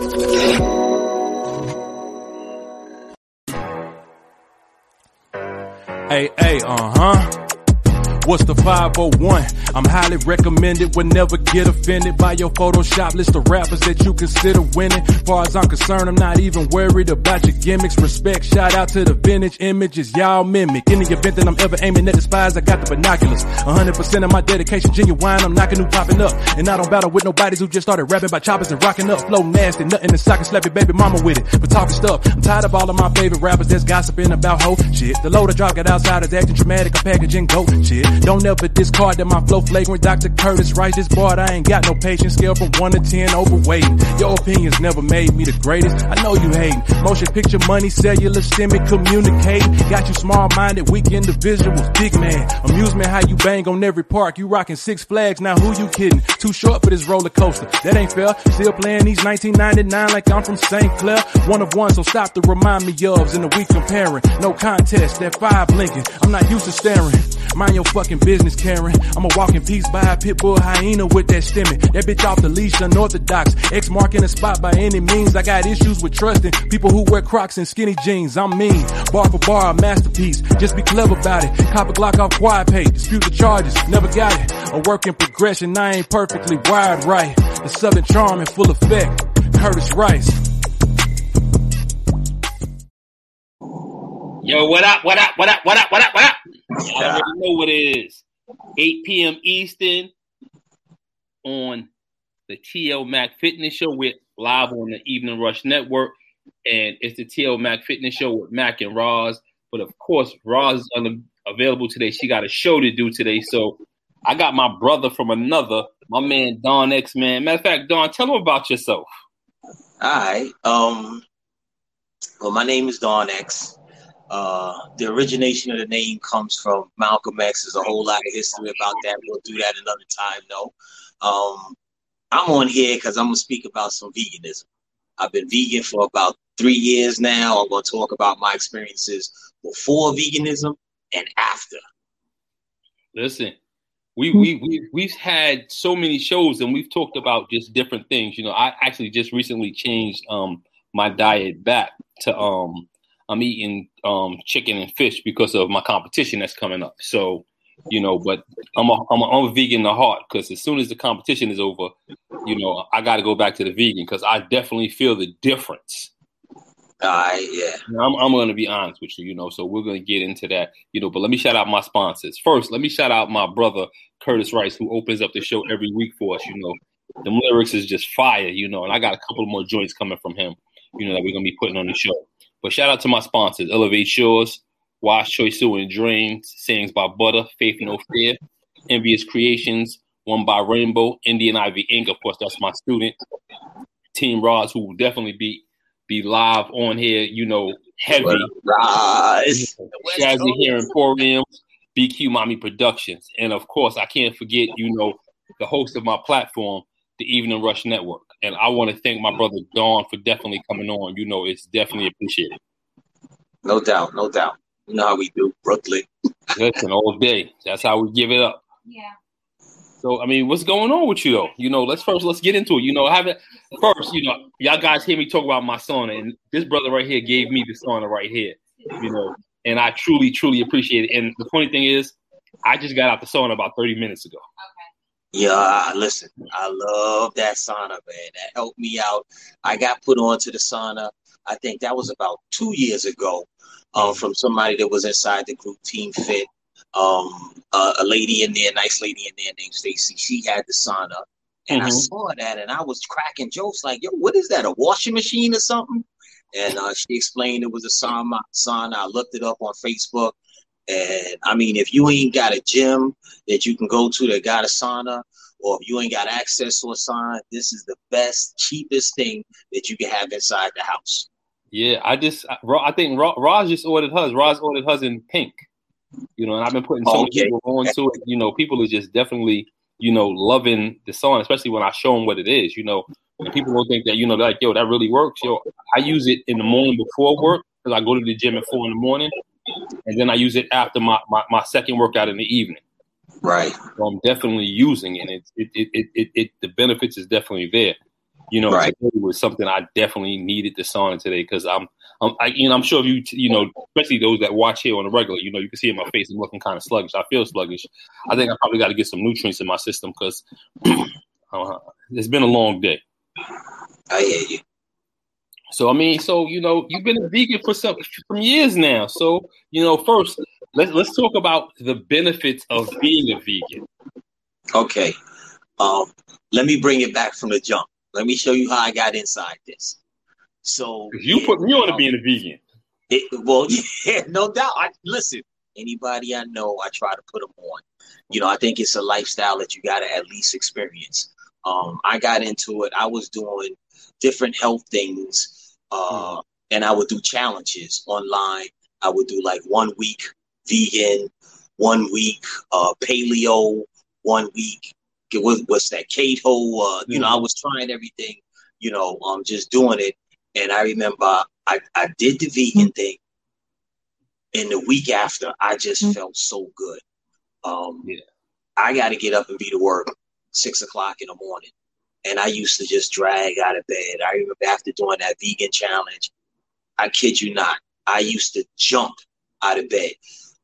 Hey, hey, uh huh. What's the 501? I'm highly recommended. Would never get offended by your Photoshop list of rappers that you consider winning. Far as I'm concerned, I'm not even worried about your gimmicks. Respect, shout out to the vintage images y'all mimic. In the event that I'm ever aiming at the spies, I got the binoculars. 100% of my dedication genuine. I'm knocking who popping up. And I don't battle with nobodies who just started rapping by choppers and rocking up. Flow nasty, nothing in sock and slap your baby mama with it. But talking stuff, I'm tired of all of my favorite rappers that's gossiping about hoe shit. The load drop got outside is acting dramatic, I'm packaging goat shit. Don't ever discard that my flow flagrant. Dr. Curtis writes this board. I ain't got no patience. Scale from one to ten, overweight. Your opinions never made me the greatest. I know you hating. Motion picture money, cellular, stimmy, communicate. Got you small-minded, weak individuals. Big man, amusement how you bang on every park. You rocking six flags. Now who you kidding? Too short for this roller coaster. That ain't fair. Still playing these 1999 like I'm from St. Clair. One of one, so stop to remind me ofs In the week comparing, no contest. That five blinking. I'm not used to staring. Mind your fucking business, Karen. I'm a walking piece by a pit bull hyena with that stimming. That bitch off the leash, unorthodox. X marking a spot by any means. I got issues with trusting people who wear Crocs and skinny jeans. I'm mean. Bar for bar, a masterpiece. Just be clever about it. Cop a Glock off quiet pay. Dispute the charges. Never got it. A work in progression. I ain't perfectly wired right. The southern charm in full effect. Curtis Rice. Yo, what up? What up? What up? What up? What up? What up? I already know what it is. 8 p.m. Eastern on the TL Mac Fitness Show with live on the Evening Rush Network. And it's the TL Mac Fitness Show with Mac and Roz. But of course, Roz is unavailable today. She got a show to do today. So I got my brother from another, my man Don X Man. Matter of fact, Don, tell him about yourself. All right. Um. Well, my name is Don X. Uh, the origination of the name comes from Malcolm X. There's a whole lot of history about that. We'll do that another time, though. Um, I'm on here because I'm gonna speak about some veganism. I've been vegan for about three years now. I'm gonna talk about my experiences before veganism and after. Listen, we we we we've had so many shows and we've talked about just different things. You know, I actually just recently changed um my diet back to um I'm eating um, chicken and fish because of my competition that's coming up. So, you know, but I'm a, I'm a, I'm a vegan the heart because as soon as the competition is over, you know, I got to go back to the vegan because I definitely feel the difference. Right, yeah. I'm, I'm going to be honest with you, you know, so we're going to get into that, you know, but let me shout out my sponsors. First, let me shout out my brother, Curtis Rice, who opens up the show every week for us, you know. The lyrics is just fire, you know, and I got a couple more joints coming from him, you know, that we're going to be putting on the show. But shout out to my sponsors, Elevate Shores, Wash Choice Sewer and Dreams, Sayings by Butter, Faith No Fear, Envious Creations, One by Rainbow, Indian Ivy Inc. Of course, that's my student. Team Rods, who will definitely be be live on here, you know, heavy. Rise. Jazzy here Emporium, BQ Mommy Productions. And of course, I can't forget, you know, the host of my platform, the Evening Rush Network. And I want to thank my brother Don for definitely coming on. You know, it's definitely appreciated. No doubt, no doubt. You know how we do, Brooklyn. Listen, all day. That's how we give it up. Yeah. So I mean, what's going on with you though? You know, let's first let's get into it. You know, have it first. You know, y'all guys hear me talk about my sauna, and this brother right here gave me the sauna right here. You know, and I truly, truly appreciate it. And the funny thing is, I just got out the sauna about thirty minutes ago. Yeah, listen, I love that sauna, man. That helped me out. I got put onto the sauna. I think that was about two years ago, um, from somebody that was inside the group Team Fit. Um, uh, a lady in there, nice lady in there named Stacy. She had the sauna, and I Mhm. saw that, and I was cracking jokes like, "Yo, what is that? A washing machine or something?" And uh, she explained it was a sauna. Sauna. I looked it up on Facebook, And I mean, if you ain't got a gym that you can go to that got a sauna, or if you ain't got access to a sauna, this is the best, cheapest thing that you can have inside the house. Yeah, I just I think Roz just ordered hers. Roz ordered hers in pink. You know, and I've been putting so many people onto it. You know, people are just definitely you know loving the song, especially when I show them what it is. You know, and people will think that you know they're like yo that really works. Yo, I use it in the morning before work because I go to the gym at four in the morning, and then I use it after my my, my second workout in the evening. Right. So I'm definitely using it. It, it, it, it, it, the benefits is definitely there. You know, right. it was something I definitely needed the sauna today because I'm, I'm, I, you know, I'm sure if you, you know, especially those that watch here on the regular, you know, you can see in my face I'm looking kind of sluggish. I feel sluggish. I think I probably got to get some nutrients in my system because uh, it's been a long day. I hear you. So I mean, so you know, you've been a vegan for some some years now. So you know, first let's let's talk about the benefits of being a vegan. Okay, um, let me bring it back from the jump. Let me show you how I got inside this. So you put me on to um, being a vegan. It, well, yeah, no doubt. I listen. Anybody I know, I try to put them on. You know, I think it's a lifestyle that you got to at least experience. Um, I got into it. I was doing different health things, uh, mm. and I would do challenges online. I would do like one week vegan, one week uh, paleo, one week what, what's that keto? Uh, you know, I was trying everything. You know, um, just doing it. And I remember I, I did the vegan thing, and the week after, I just mm-hmm. felt so good. Um, yeah. I got to get up and be to work six o'clock in the morning. And I used to just drag out of bed. I remember after doing that vegan challenge, I kid you not, I used to jump out of bed.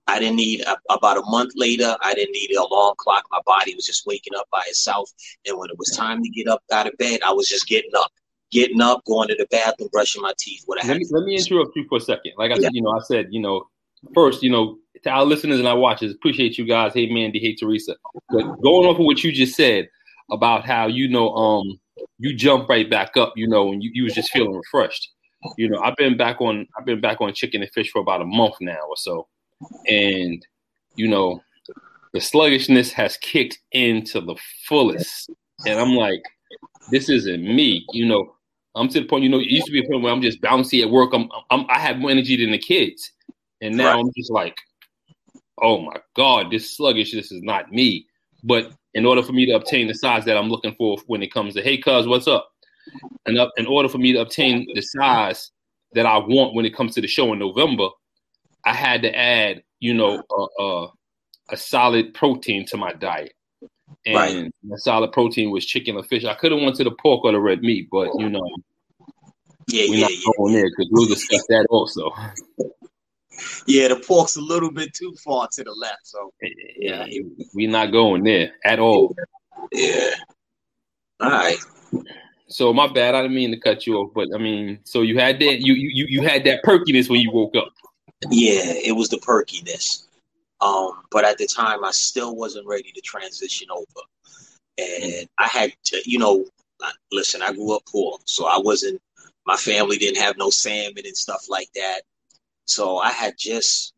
I didn't need about a month later. I didn't need a alarm clock. My body was just waking up by itself. And when it was time to get up out of bed, I was just getting up, getting up, going to the bathroom, brushing my teeth. What I let me let me interrupt you for a second. Like I yeah. said, you know, I said, you know, first, you know, to our listeners and our watchers, appreciate you guys. Hey, Mandy. Hey, Teresa. But going off of what you just said about how you know, um, you jump right back up, you know, and you, you was just feeling refreshed. You know, I've been back on I've been back on chicken and fish for about a month now or so. And you know the sluggishness has kicked into the fullest. And i'm like this isn't me. You know i'm to the point you know it used to be a point where i'm just bouncy at work. I'm, I'm i have more energy than the kids. And now right. i'm just like oh my god this sluggishness is not me. But in order for me to obtain the size that i'm looking for when it comes to hey cuz what's up and up in order for me to obtain the size that i want when it comes to the show in november I had to add, you know, a, a, a solid protein to my diet. And right. the solid protein was chicken or fish. I could have went to the pork or the red meat, but you know, yeah, we're yeah, not yeah, going there because we'll discuss that also. Yeah, the pork's a little bit too far to the left, so yeah, we're not going there at all. Yeah. All right. So my bad. I didn't mean to cut you off, but I mean, so you had that you you you had that perkiness when you woke up. Yeah, it was the perkiness. Um, but at the time, I still wasn't ready to transition over. And I had to, you know, listen, I grew up poor, so I wasn't, my family didn't have no salmon and stuff like that. So I had just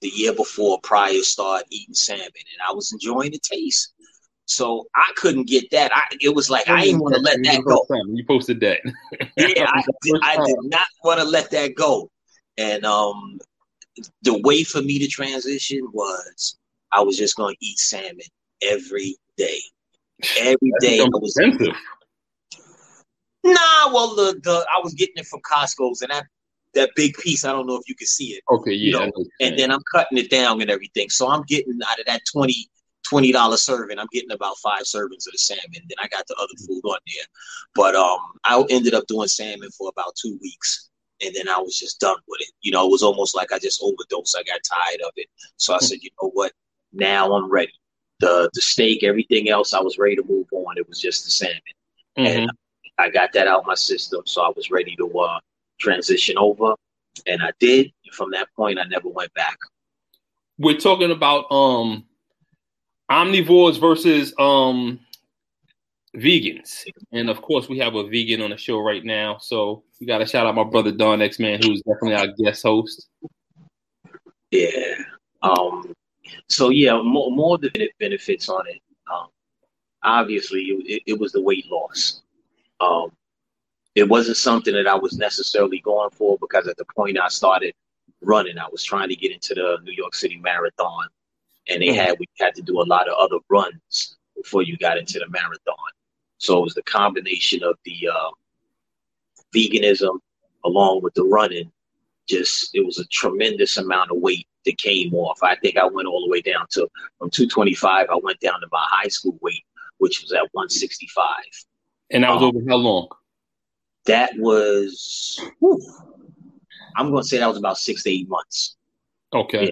the year before prior started eating salmon and I was enjoying the taste. So I couldn't get that. I it was like I didn't want to let that go. You posted that. yeah, I did, I did not want to let that go. And um the way for me to transition was I was just going to eat salmon every day. Every day I was expensive. Nah, well the, the I was getting it from Costco's and that that big piece. I don't know if you can see it. Okay, yeah. You know, and then I'm cutting it down and everything. So I'm getting out of that 20 twenty dollar serving. I'm getting about five servings of the salmon. Then I got the other food on there, but um, I ended up doing salmon for about two weeks and then I was just done with it. You know, it was almost like I just overdosed. I got tired of it. So I said, you know what? Now I'm ready. The the steak, everything else, I was ready to move on. It was just the salmon, mm-hmm. and I got that out of my system. So I was ready to uh, transition over, and I did. And from that point, I never went back. We're talking about um omnivores versus um vegans. And of course, we have a vegan on the show right now. So we got to shout out my brother Don X Man, who's definitely our guest host. Yeah. Um, so yeah, more, more the benefits on it. Um, obviously, it, it, was the weight loss. Um, it wasn't something that I was necessarily going for because at the point I started running, I was trying to get into the New York City Marathon, and they had we had to do a lot of other runs before you got into the marathon. So it was the combination of the uh, veganism along with the running. Just it was a tremendous amount of weight that came off. I think I went all the way down to from 225. I went down to my high school weight, which was at 165. And that was um, over how long? That was, whew, I'm going to say that was about six to eight months. Okay. Yeah,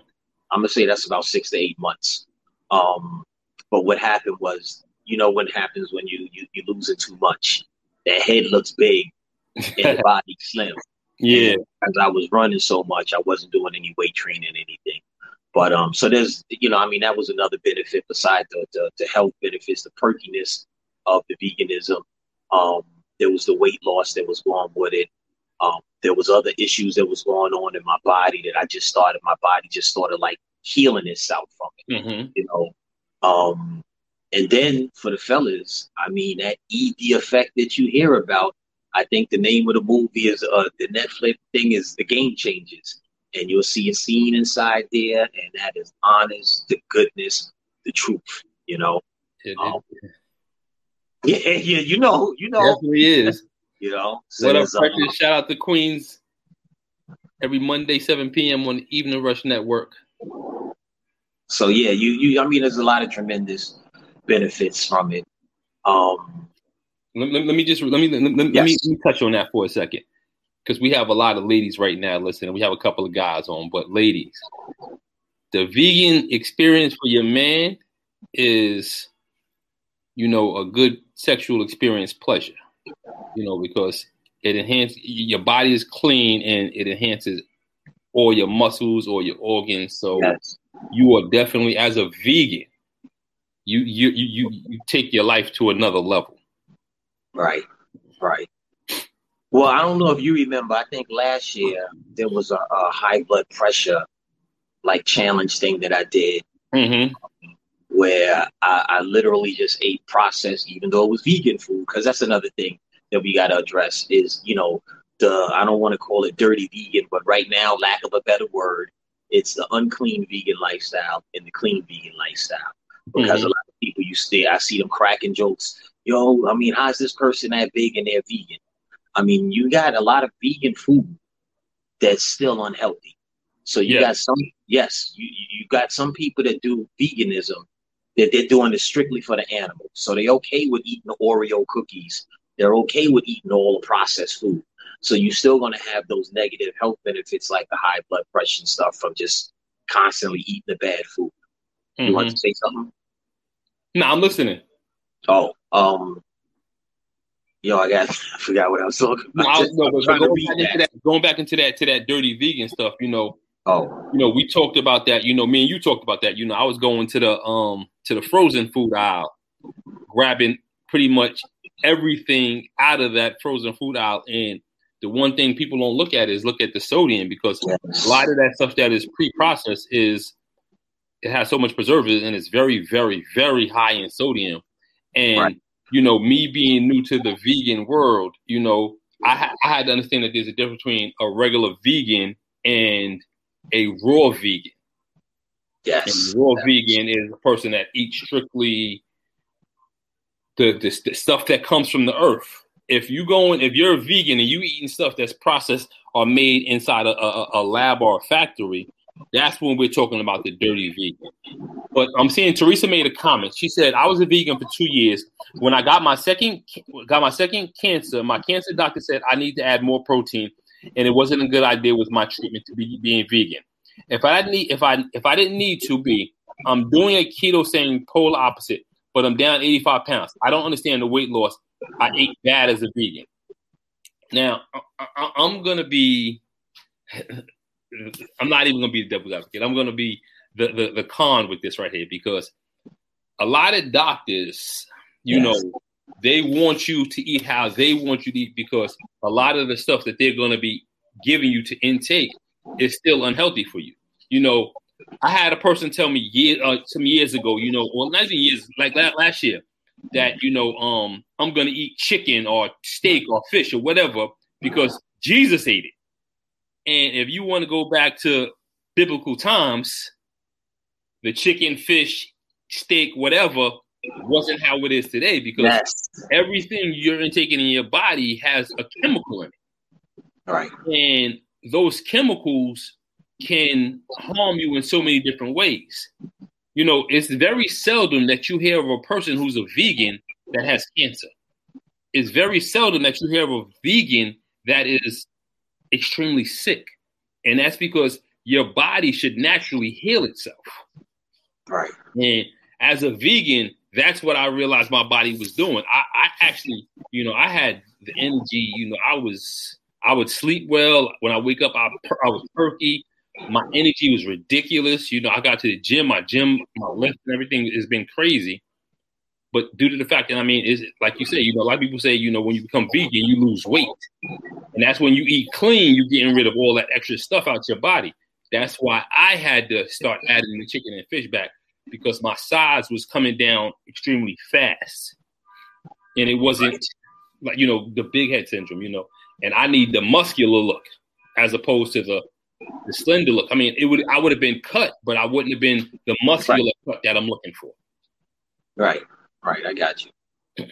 I'm going to say that's about six to eight months. Um, but what happened was, you know, what happens when you you you losing too much. That head looks big and the body slim. Yeah. As I was running so much, I wasn't doing any weight training, anything. But um, so there's, you know, I mean, that was another benefit besides the, the, the health benefits, the perkiness of the veganism. Um, there was the weight loss that was going with it. Um, there was other issues that was going on in my body that I just started. My body just started like healing itself from it. Mm-hmm. You know, um, and then for the fellas, I mean, that ED effect that you hear about, I think the name of the movie is uh, the Netflix thing is The Game Changers. And you'll see a scene inside there, and that is honest, the goodness, the truth, you know. It, um, yeah, yeah, you know, you know. Definitely is. You know. So what up, um, Shout out to Queens every Monday, 7 p.m. on the Evening Rush Network. So yeah, you you I mean there's a lot of tremendous benefits from it. Um let, let, let me just let me let, let, yes. me let me touch on that for a second. Because we have a lot of ladies right now listening. We have a couple of guys on, but ladies, the vegan experience for your man is, you know, a good sexual experience pleasure. You know, because it enhances your body is clean and it enhances all your muscles or your organs. So yes you are definitely as a vegan, you you you you take your life to another level. Right, right. Well, I don't know if you remember. I think last year there was a, a high blood pressure like challenge thing that I did, mm-hmm. Where I, I literally just ate processed, even though it was vegan food. Because that's another thing that we got to address is you know the I don't want to call it dirty vegan, but right now, lack of a better word, it's the unclean vegan lifestyle and the clean vegan lifestyle. Because mm-hmm. a lot of people you see, I see them cracking jokes. Yo, I mean, how's this person that big and they're vegan? I mean, you got a lot of vegan food that's still unhealthy. So you got some, yes, you you got some people that do veganism that they're doing it strictly for the animals. So they're okay with eating the Oreo cookies. They're okay with eating all the processed food. So you're still going to have those negative health benefits like the high blood pressure and stuff from just constantly eating the bad food. Mm-hmm. You want to say something? No, I'm listening. Oh, um, yo, I got, I forgot what I was talking about. No, I was, no, going, back into that, going back into that to that dirty vegan stuff, you know. Oh, you know, we talked about that. You know, me and you talked about that. You know, I was going to the um to the frozen food aisle, grabbing pretty much everything out of that frozen food aisle, and the one thing people don't look at is look at the sodium because yes. a lot of that stuff that is pre-processed is it has so much preservatives and it's very, very, very high in sodium. And right. you know, me being new to the vegan world, you know, I, I had to understand that there's a difference between a regular vegan and a raw vegan. Yes, and raw vegan is a person that eats strictly the, the, the stuff that comes from the earth if you going if you're a vegan and you eating stuff that's processed or made inside a, a, a, lab or a factory, that's when we're talking about the dirty vegan. But I'm seeing Teresa made a comment. She said, "I was a vegan for two years. When I got my second got my second cancer, my cancer doctor said I need to add more protein, and it wasn't a good idea with my treatment to be being vegan. If I didn't need if I if I didn't need to be, I'm doing a keto saying polar opposite, but I'm down 85 pounds. I don't understand the weight loss I ate bad as a vegan. Now I, am gonna be. I'm not even gonna be the devil's advocate. I'm gonna be the, the the con with this right here because a lot of doctors, you yes. know, they want you to eat how they want you to eat because a lot of the stuff that they're gonna be giving you to intake is still unhealthy for you. You know, I had a person tell me year, uh, some years ago, you know, well, not even years, like last year, that you know, um, I'm gonna eat chicken or steak or fish or whatever because Jesus ate it. And if you want to go back to biblical times, the chicken, fish, steak, whatever, wasn't how it is today because yes. everything you're intaking in your body has a chemical in it. Right. And those chemicals can harm you in so many different ways. You know, it's very seldom that you hear of a person who's a vegan that has cancer. It's very seldom that you hear of a vegan that is extremely sick. And that's because your body should naturally heal itself. Right. And as a vegan, that's what I realized my body was doing. I, I actually, you know, I had the energy, you know, I was I would sleep well. When I wake up, I, I was perky. My energy was ridiculous. You know, I got to the gym, my gym, my lift and everything has been crazy. But due to the fact that I mean, is like you say, you know, a lot of people say, you know, when you become vegan, you lose weight, and that's when you eat clean, you're getting rid of all that extra stuff out your body. That's why I had to start adding the chicken and fish back because my size was coming down extremely fast, and it wasn't like you know the big head syndrome, you know, and I need the muscular look as opposed to the the slender look. I mean, it would I would have been cut, but I wouldn't have been the muscular right. cut that I'm looking for. Right, right. I got you.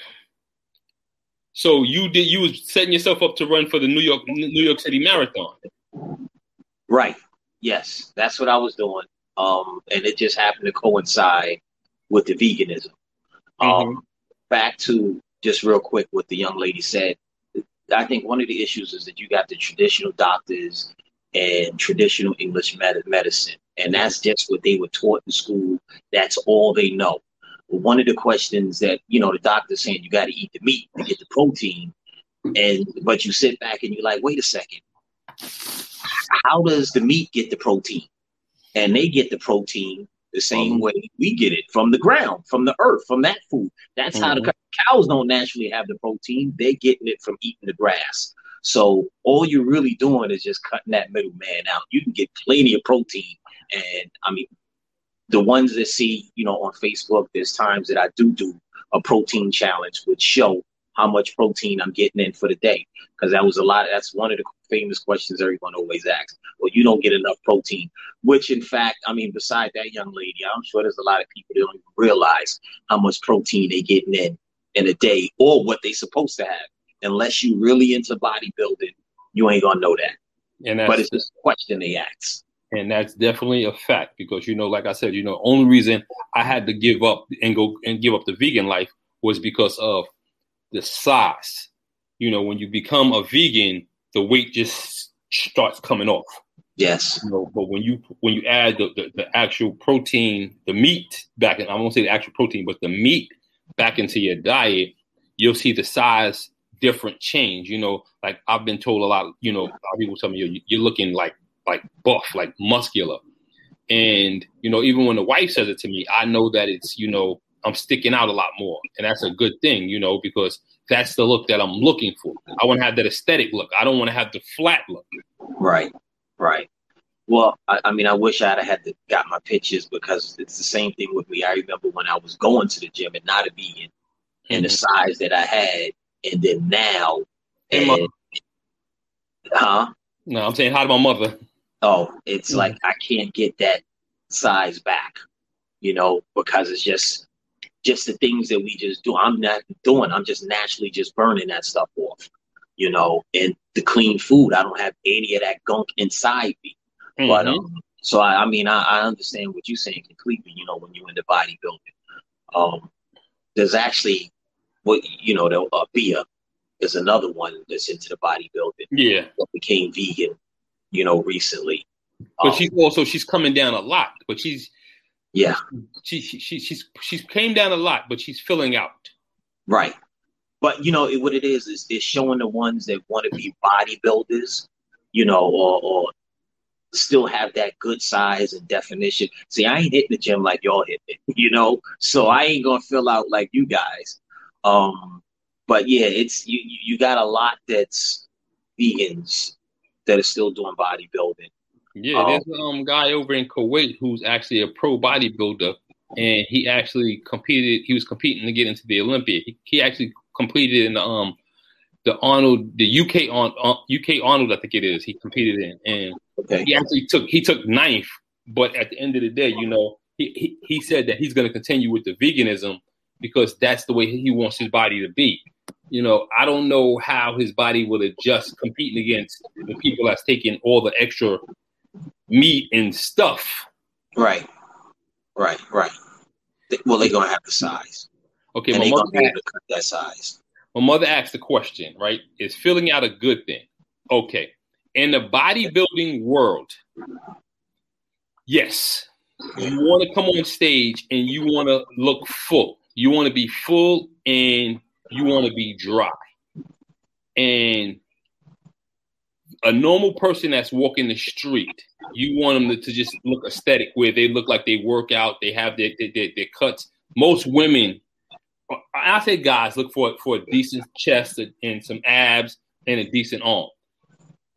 So you did you was setting yourself up to run for the New York New York City Marathon. Right. Yes, that's what I was doing. Um, and it just happened to coincide with the veganism. Um, mm-hmm. Um, back to just real quick what the young lady said. I think one of the issues is that you got the traditional doctors and traditional English med- medicine. And that's just what they were taught in school. That's all they know. One of the questions that, you know, the doctor's saying you got to eat the meat to get the protein. And, but you sit back and you're like, wait a second. How does the meat get the protein? And they get the protein the same way we get it from the ground, from the earth, from that food. That's mm-hmm. how the mm-hmm. cows don't naturally have the protein. They're getting it from eating the grass. So all you're really doing is just cutting that middleman out. You can get plenty of protein. And I mean, the ones that see, you know, on Facebook, there's times that I do do a protein challenge, which show how much protein I'm getting in for the day. Because that was a lot. Of, that's one of the famous questions everyone always asks. Well, you don't get enough protein, which in fact, I mean, beside that young lady, I'm sure there's a lot of people that don't even realize how much protein they're getting in in a day or what they're supposed to have unless you really into bodybuilding, you ain't gonna know that. And but it's just a question they ask. And that's definitely a fact because you know, like I said, you know, only reason I had to give up and go and give up the vegan life was because of the size. You know, when you become a vegan, the weight just starts coming off. Yes. You know, but when you when you add the, the, the actual protein, the meat back in, I won't say the actual protein, but the meat back into your diet, you'll see the size different change. You know, like I've been told a lot. You know, a lot of people tell me you're, you're looking like like buff, like muscular. And you know, even when the wife says it to me, I know that it's you know I'm sticking out a lot more, and that's a good thing. You know, because that's the look that I'm looking for. I want to have that aesthetic look. I don't want to have the flat look. Right, right. Well, I, I mean, I wish I'd have had to got my pictures because it's the same thing with me. I remember when I was going to the gym and not a vegan, and mm-hmm. the size that I had, and then now, and, huh? No, I'm saying hi to my mother. Oh, it's mm-hmm. like I can't get that size back, you know, because it's just just the things that we just do. I'm not doing. I'm just naturally just burning that stuff off, you know. And the clean food, I don't have any of that gunk inside me. Mm-hmm. But um, so I, I mean, I, I, understand what you're saying completely. You know, when you're in the bodybuilding, um, there's actually what you know, the uh, Bia is another one that's into the bodybuilding. Yeah, that became vegan, you know, recently. But um, she's also she's coming down a lot. But she's yeah, she, she, she she's she's came down a lot, but she's filling out. Right, but you know it, what it is is it's showing the ones that want to be bodybuilders, you know, or, or still have that good size and definition. See, I ain't hitting the gym like y'all hit it, you know, so I ain't gonna fill out like you guys. Um, but yeah, it's you. You got a lot that's vegans that are still doing bodybuilding. Yeah, um, there's a um, guy over in Kuwait who's actually a pro bodybuilder, and he actually competed. He was competing to get into the Olympia. He, he actually competed in the um the Arnold, the UK on uh, UK Arnold, I think it is. He competed in, and okay. he actually took he took ninth. But at the end of the day, you know, he he, he said that he's going to continue with the veganism because that's the way he wants his body to be. You know, I don't know how his body will adjust competing against the people that's taking all the extra meat and stuff. Right, right, right. Well, they're gonna have the size. Okay, and they're gonna be to cut that size. My mother asked the question, right? Is filling out a good thing? Okay. In the bodybuilding world, yes, you want to come on stage and you want to look full. You want to be full and you want to be dry. And a normal person that's walking the street, you want them to, just look aesthetic, where they look like they work out, they have their, their, their cuts. Most women, I say guys, look for for a decent chest and some abs and a decent arm.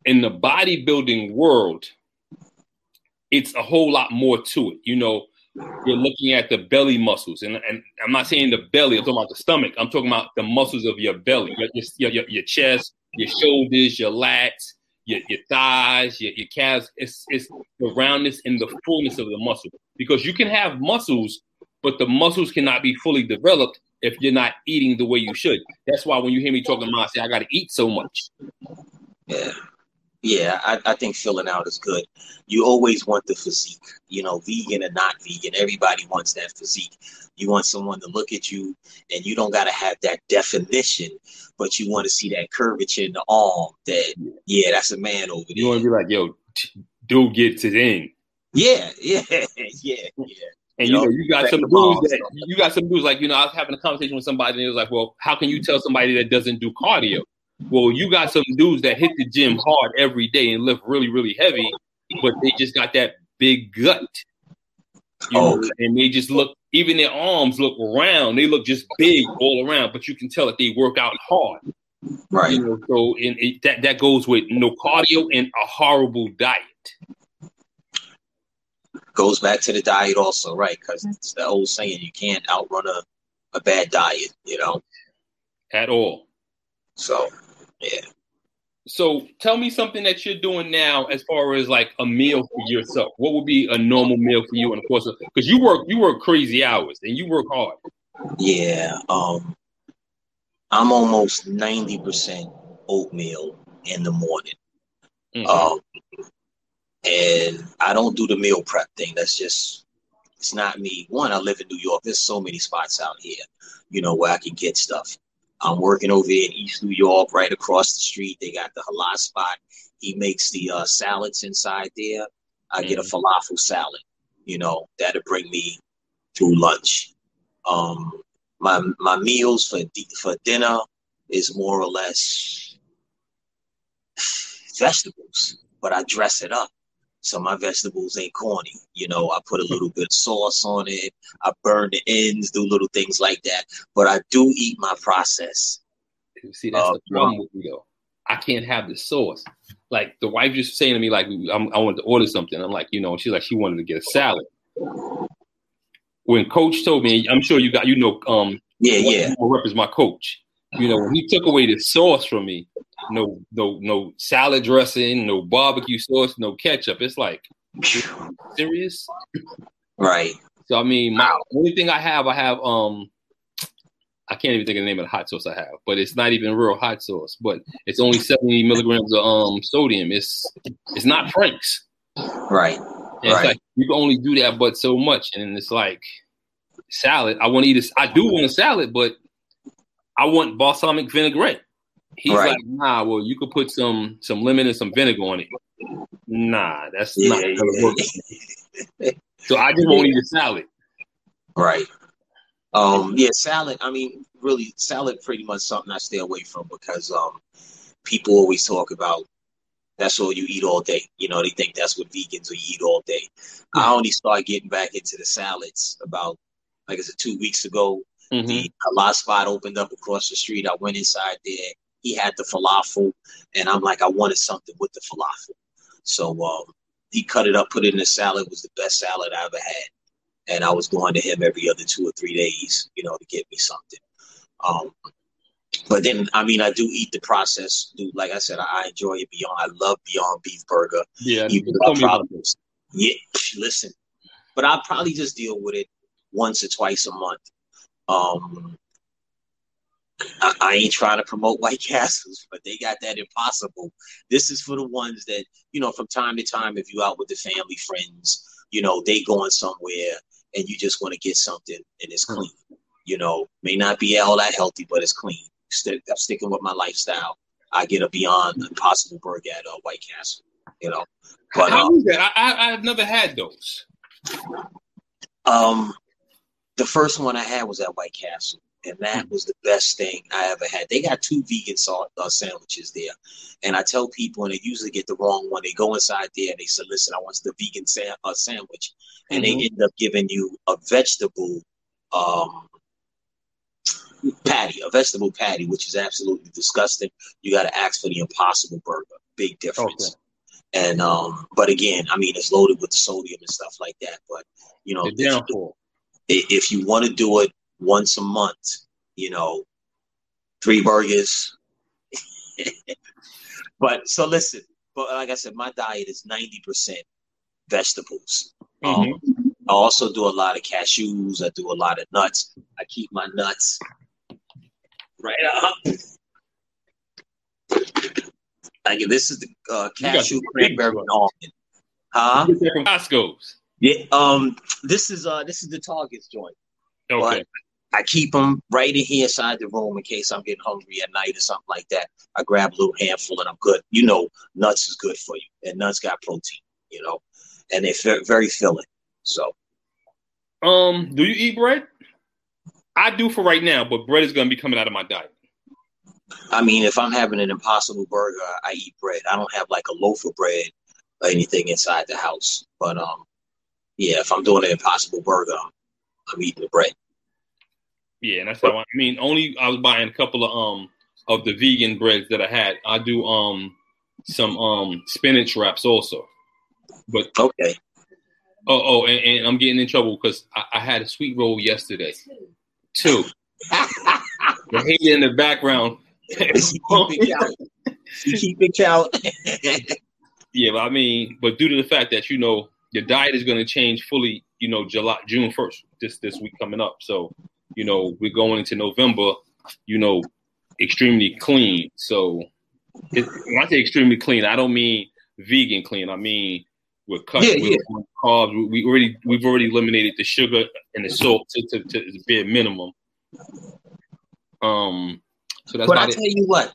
In the bodybuilding world, it's a whole lot more to it. You know, you're looking at the belly muscles, and, and I'm not saying the belly. I'm talking about the stomach. I'm talking about the muscles of your belly, your your, your chest, your shoulders, your lats, your, your thighs, your, your calves. It's it's the roundness and the fullness of the muscle. Because you can have muscles, but the muscles cannot be fully developed if you're not eating the way you should. That's why when you hear me talking about, I say I got to eat so much. Yeah. Yeah, I, I think filling out is good. You always want the physique, you know, vegan or not vegan. Everybody wants that physique. You want someone to look at you, and you don't got to have that definition, but you want to see that curvature in the arm. That yeah, that's a man over there. You want to be like, yo, dude gets it in. Yeah, yeah, yeah, yeah. And you, know, you got some dudes that you got some dudes like you know I was having a conversation with somebody and it was like, well, how can you tell somebody that doesn't do cardio? Well, you got some dudes that hit the gym hard every day and lift really, really heavy, but they just got that big gut. You oh, know, and they just look, even their arms look round. They look just big all around, but you can tell that they work out hard. Right. You know, so and it, that that goes with no cardio and a horrible diet. Goes back to the diet also, right? Because it's the old saying: you can't outrun a, a bad diet. You know, at all. So yeah. So tell me something that you're doing now as far as like a meal for yourself. What would be a normal meal for you? And of course, because you work you work crazy hours and you work hard. Yeah. Um I'm almost 90% oatmeal in the morning. Mm-hmm. Um and I don't do the meal prep thing. That's just it's not me. One, I live in New York. There's so many spots out here, you know, where I can get stuff. I'm working over in East New York, right across the street. They got the halal spot. He makes the uh, salads inside there. I mm get a mm-hmm. falafel salad. You know that'll bring me through lunch. Um, my my meals for for dinner is more or less vegetables, but I dress it up. So my vegetables ain't corny. You know, I put a little bit of sauce on it. I burn the ends, do little things like that. But I do eat my process. See, that's uh, the problem with me though. I can't have the sauce. Like the wife just saying to me, like, I'm, i wanted to order something. I'm like, you know, she's like, she wanted to get a salad. When Coach told me, I'm sure you got, you know, um, yeah, yeah, rep is my coach. You know, he took away the sauce from me, no no no salad dressing, no barbecue sauce, no ketchup. It's like serious, right? So I mean, my only thing I have, I have um, I can't even think of the name of the hot sauce I have, but it's not even real hot sauce. But it's only seventy milligrams of um sodium. It's it's not Frank's, right? And right. Like you can only do that, but so much, and it's like salad. I want to eat a, I do want a salad, but I want balsamic vinaigrette. He's right. like, nah, well, you could put some some lemon and some vinegar on it. Nah, that's yeah, not gonna work. so I just won't eat a salad. Right. Um, yeah, salad. I mean, really, salad pretty much something I stay away from because um, people always talk about that's all you eat all day. You know, they think that's what vegans will eat all day. Mm-hmm. I only started getting back into the salads about, like I said, two weeks ago. Mm-hmm. The halal spot opened up across the street. I went inside there he had the falafel, and I'm like, I wanted something with the falafel. So um, he cut it up, put it in a salad. It was the best salad I ever had, and I was going to him every other two or three days, you know, to get me something. Um, but then, I mean, I do eat the process. Do like I said, I, I enjoy it beyond. I love Beyond Beef Burger. Yeah, Even though I probably, yeah. Listen, but I'll probably just deal with it once or twice a month. Um, I, I, ain't trying to promote White Castles, but they got that impossible. This is for the ones that, you know, from time to time, if you out with the family, friends, you know, they going somewhere and you just want to get something and it's clean. You know, may not be all that healthy, but it's clean. Stick, I'm sticking with my lifestyle. I get a Beyond Impossible burger at uh, White Castle. You know, but how um, is that? I, I I've never had those. Um, the first one I had was at White Castle and that was the best thing I ever had. They got two vegan salt, uh, sandwiches there, and I tell people, and they usually get the wrong one. They go inside there and they say, "Listen, I want the vegan sa- uh, sandwich," and mm-hmm. they end up giving you a vegetable um, patty, a vegetable patty, which is absolutely disgusting. You got to ask for the Impossible Burger. Big difference. Okay. And um, but again, I mean, it's loaded with sodium and stuff like that. But you know, if you, if you want to do it once a month, you know, three burgers. but so listen, but like I said, my diet is 90% vegetables. Mm-hmm. Um, I also do a lot of cashews. I do a lot of nuts. I keep my nuts right up. Like this is the uh, cashew cranberry almond. Huh? Costco's. Yeah. Um. This is uh. This is the Target's joint. Okay. But I keep them right in here inside the room in case I'm getting hungry at night or something like that. I grab a little handful and I'm good. You know, nuts is good for you, and nuts got protein. You know, and they're very filling. So, um, do you eat bread? I do for right now, but bread is going to be coming out of my diet. I mean, if I'm having an impossible burger, I eat bread. I don't have like a loaf of bread or anything inside the house. But um, yeah, if I'm doing an impossible burger, I'm, I'm eating the bread. Yeah, and that's how I, I mean. Only I was buying a couple of um of the vegan breads that I had. I do um some um spinach wraps also. But okay. Oh, oh, and, and I'm getting in trouble because I, I, had a sweet roll yesterday. Two. the hater in the background. keep it count. yeah, but I mean, but due to the fact that you know your diet is going to change fully, you know, July June first, this this week coming up. So you know, we're going into November, you know, extremely clean. So it, when I say extremely clean, I don't mean vegan clean. I mean we're cutting yeah, yeah. carbs. We already we've already eliminated the sugar and the salt to, to, to the bare minimum. Um, so that's. But I tell it. you what,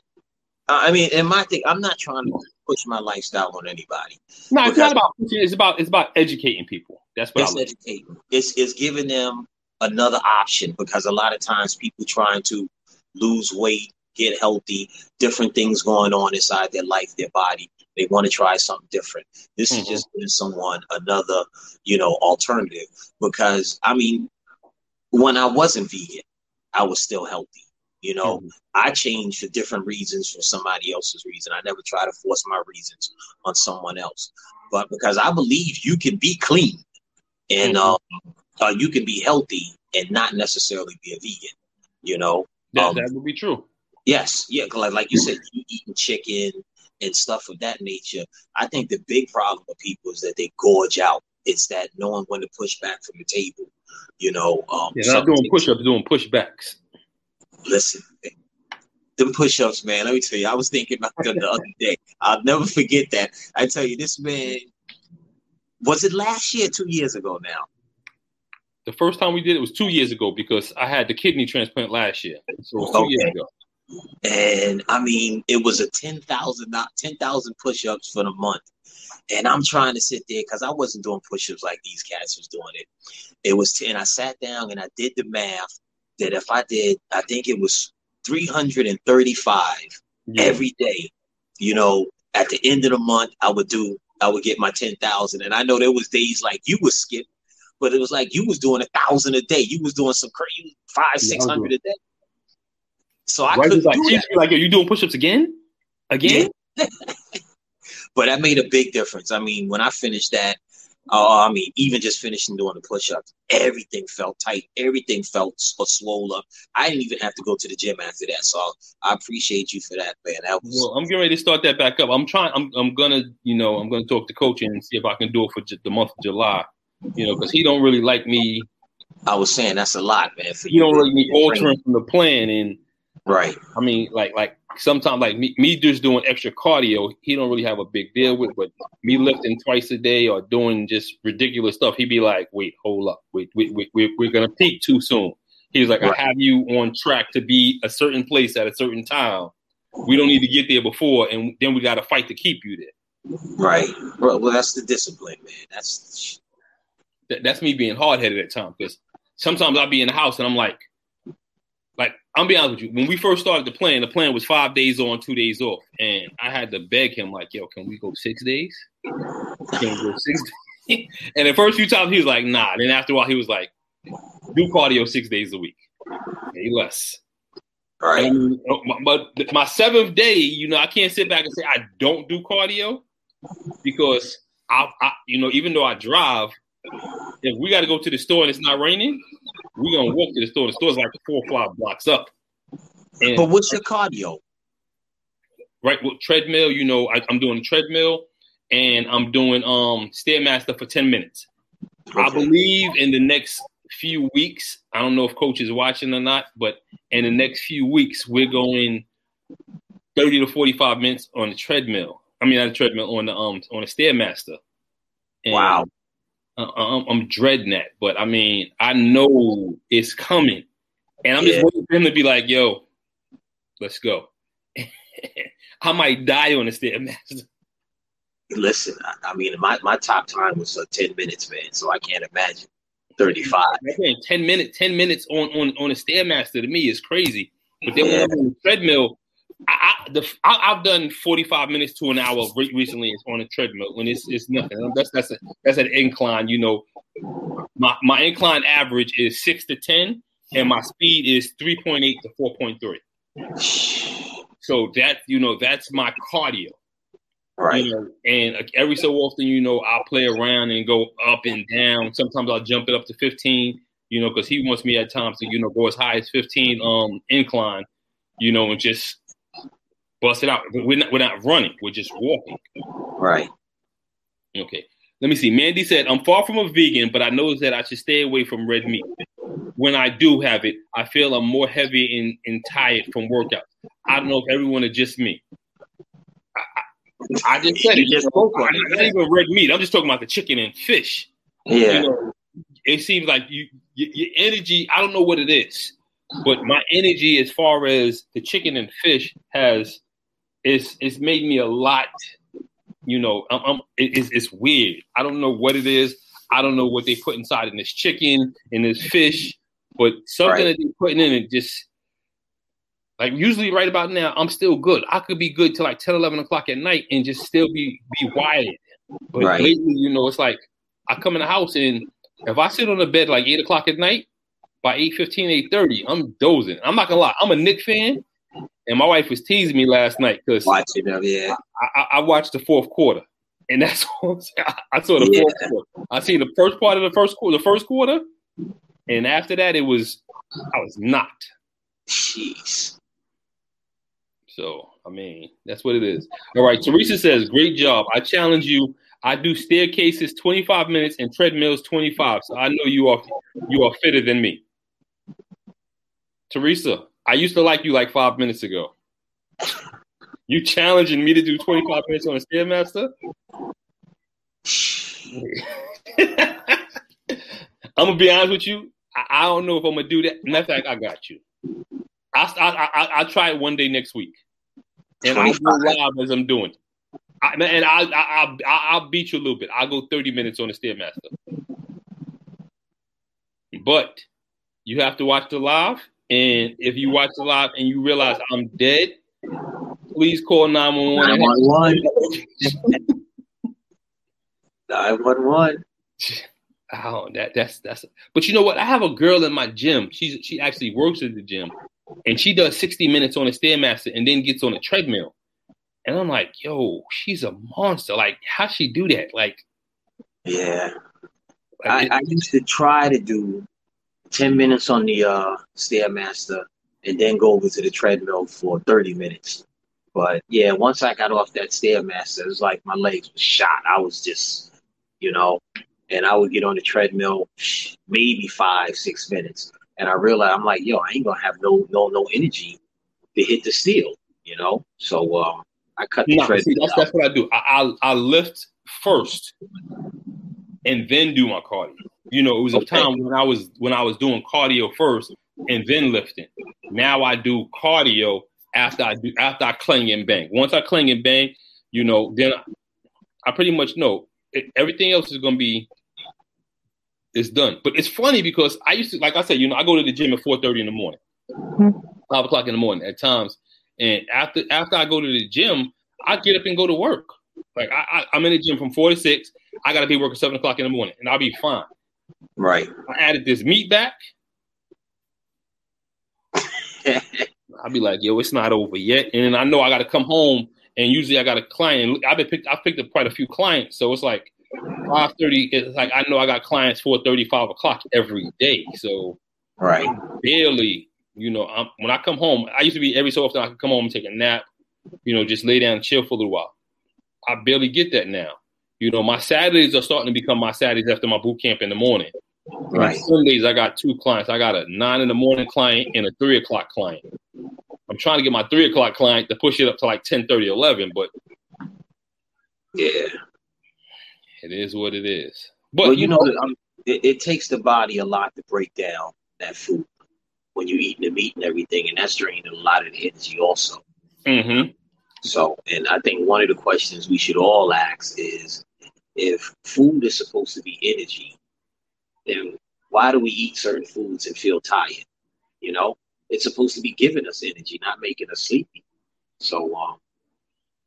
I mean, in my thing, I'm not trying to push my lifestyle on anybody. No, it's not about pushing. It's about it's about educating people. That's what it's educating. It's it's giving them another option because a lot of times people trying to lose weight, get healthy, different things going on inside their life, their body. They want to try something different. This mm-hmm. is just giving someone another, you know, alternative. Because I mean, when I wasn't vegan, I was still healthy. You know, mm-hmm. I change for different reasons for somebody else's reason. I never try to force my reasons on someone else. But because I believe you can be clean and mm-hmm. um, uh, you can be healthy and not necessarily be a vegan. You know, that, um, that would be true. Yes, yeah, like like you said, you eating chicken and stuff of that nature. I think the big problem with people is that they gorge out. It's that knowing when to push back from the table. You know, um, yeah, not doing push-ups, doing pushbacks. Listen, them push-ups, man. Let me tell you, I was thinking about them the other day. I'll never forget that. I tell you, this man was it last year, two years ago now the first time we did it was two years ago because I had the kidney transplant last year. So it was two okay. years ago. And I mean, it was a 10,000 not 10,000 push-ups for the month. And I'm trying to sit there because I wasn't doing push-ups like these cats was doing it. It was 10. I sat down and I did the math that if I did, I think it was 335 yeah. every day. You know, at the end of the month, I would do, I would get my 10,000. And I know there was days like you would skip but it was like you was doing a thousand a day. You was doing some crazy five, six hundred a day. So I right, couldn't like, do that. Like, are you doing push-ups again? Again? Yeah. but that made a big difference. I mean, when I finished that, uh, I mean, even just finishing doing the push-ups, everything felt tight. Everything felt swollen up. I didn't even have to go to the gym after that. So I appreciate you for that, man. That was. Well, I'm getting ready to start that back up. I'm trying. I'm. I'm gonna. You know. I'm gonna talk to coach and see if I can do it for the month of July. You know, because he don't really like me. I was saying that's a lot, man. For you don't really me altering from the plan, and right. I mean, like, like sometimes like me, me just doing extra cardio, he don't really have a big deal with. But me lifting twice a day or doing just ridiculous stuff, he'd be like, "Wait, hold up, wait, wait, wait, we're, we're gonna peak too soon." He's like, right. "I have you on track to be a certain place at a certain time. We don't need to get there before, and then we got to fight to keep you there." Right. Well, well, that's the discipline, man. That's that, that's me being hard headed at times because sometimes I'll be in the house and I'm like I'm be honest with you. When we first started the plan, the plan was five days on, two days off, and I had to beg him like, "Yo, can we go six days? Can we go six days?" and the first few times he was like, "Nah." Then after a while, he was like, "Do cardio six days a week, maybe less." Right. And, oh, but my seventh day, you know, I can't sit back and say I don't do cardio because I, I you know, even though I drive, if we got to go to the store and it's not raining, we're gonna walk to the store. The store's like four or five blocks up. And but what's your cardio? Right, well, treadmill. You know, I, am doing treadmill, and I'm doing um stairmaster for ten minutes. Okay. I believe in the next few weeks. I don't know if coach is watching or not, but in the next few weeks, we're going thirty to forty-five minutes on the treadmill. I mean, not a treadmill on the um on a stairmaster. And wow. I'm, I'm dreading that, but I mean, I know it's coming, and I'm yeah. just waiting for him to be like, "Yo, let's go." I might die on the stairmaster. Listen, I, I, mean, my, my top time was uh, ten minutes, man. So I can't imagine thirty five. Ten minutes, ten minutes on on on a stairmaster to me is crazy. But then yeah. when I'm on the treadmill, I, the, I, have done 45 minutes to an hour recently on a treadmill when it's, it's nothing. That's that's a, that's an incline. You know, my my incline average is six to ten, and my speed is 3.8 to 4.3. So that you know that's my cardio. Right. You know, and every so often, you know, I'll play around and go up and down. Sometimes I'll jump it up to 15. You know, because he wants me at times to you know go as high as 15 um incline. You know, and just bust it out. We're not, we're not running. We're just walking. Right. Okay. Let me see. Mandy said, I'm far from a vegan, but I know that I should stay away from red meat. When I do have it, I feel I'm more heavy and, and tired from workouts. I don't know if everyone is just me. I, I, I just said it. Just spoke on. Not even red meat. I'm just talking about the chicken and fish. Yeah. You know, it seems like you, you, your energy, I don't know what it is, but my energy as far as the chicken and fish has it's it's made me a lot. You know, I'm, I'm it's, it's weird. I don't know what it is. I don't know what they put inside in this chicken and this fish, but something right. that they're putting in it just like usually right about now, I'm still good. I could be good till like 10, 11 o'clock at night and just still be be wired. But right. lately, you know, it's like I come in the house and if I sit on the bed like eight o'clock at night, by 8 15, 8 30, I'm dozing. I'm not gonna lie, I'm a Nick fan, and my wife was teasing me last night because watching them, yeah. I, I, I, watched the fourth quarter, and that's I, I saw the yeah. fourth quarter. I seen the first part of the first quarter, the first quarter, and after that, it was I was not. Jeez. So I mean, that's what it is. All right, Teresa says, "Great job. I challenge you. I do staircases 25 minutes and treadmills 25. So I know you are you are fitter than me." Teresa, I used to like you like five minutes ago. You challenging me to do 25 minutes on a Stairmaster? I'm gonna be honest with you. I, I, don't know if I'm gonna do that. Matter of fact, I got you. I I I I'll try it one day next week, and I'll go live as I'm doing. I, and I I I will beat you a little bit. I'll go 30 minutes on the Stairmaster, but you have to watch the live and if you watch the live and you realize I'm dead, please call 911. 911. 911. Oh, that that's that's. But you know what? I have a girl in my gym. She's she actually works at the gym, and she does 60 minutes on a stairmaster and then gets on a treadmill. And I'm like, yo, she's a monster. Like, how she do that? Like, Yeah. like I, I used to try to do 10 minutes on the uh, Stairmaster and then go over to the treadmill for 30 minutes. But yeah, once I got off that Stairmaster, it was like my legs were shot. I was just, you know, and I would get on the treadmill maybe five, six minutes. And I realized I'm like, yo, I ain't gonna have no no no energy to hit the steel, you know. So um, I cut the no, see, treadmill that's that's what I do. I, I I lift first, and then do my cardio. You know, it was a time when I was when I was doing cardio first and then lifting. Now I do cardio after I do after I cling and bang. Once I cling and bang, you know, then I, pretty much know it, everything else is gonna be is done. But it's funny because I used to, like I said, you know, I go to the gym at four thirty in the morning, mm-hmm. five o'clock in the morning at times, and after after I go to the gym, I get up and go to work. Like I, I I'm in the gym from four to six. I gotta be working seven o'clock in the morning, and I'll be fine. Right. I added this meat back. I'll be like, yo, it's not over yet. And then I know I got to come home, and usually I got a client. I've been picked. I've picked up quite a few clients, so it's like five thirty. It's like I know I got clients four thirty, five o'clock every day. So right. barely, you know, I'm, when I come home, I used to be every so often I could come home and take a nap, you know, just lay down and chill for a little while. I barely get that now. You know, my Saturdays are starting to become my Saturdays after my boot camp in the morning. Right. Sundays, I got two clients. I got a nine in the morning client and a three o'clock client. I'm trying to get my three o'clock client to push it up to like 10, 30, 11, but Yeah. it is what it is. But well, you know, um, it, it takes the body a lot to break down that food when you're eating the meat and everything, and that's draining a lot of the energy also. hmm So, and I think one of the questions we should all ask is if food is supposed to be energy, then why do we eat certain foods and feel tired? You know, it's supposed to be giving us energy, not making us sleepy. So, um,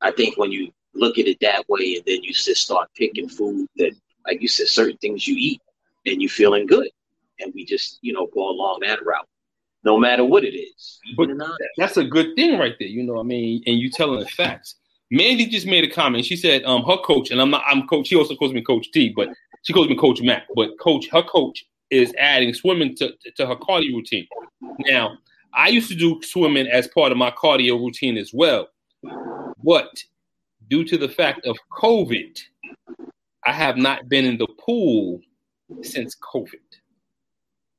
I think when you look at it that way, and then you just start picking food that, like you said, certain things you eat and you feeling good, and we just, you know, go along that route, no matter what it is. But that's a good thing right there. You know I mean? And you telling the facts. Mandy just made a comment. She said, um, her coach, and I'm not, I'm coach. She also calls me Coach T, but she calls me Coach Mac. But coach, her coach is adding swimming to, to her cardio routine. Now, I used to do swimming as part of my cardio routine as well, but due to the fact of COVID, I have not been in the pool since COVID.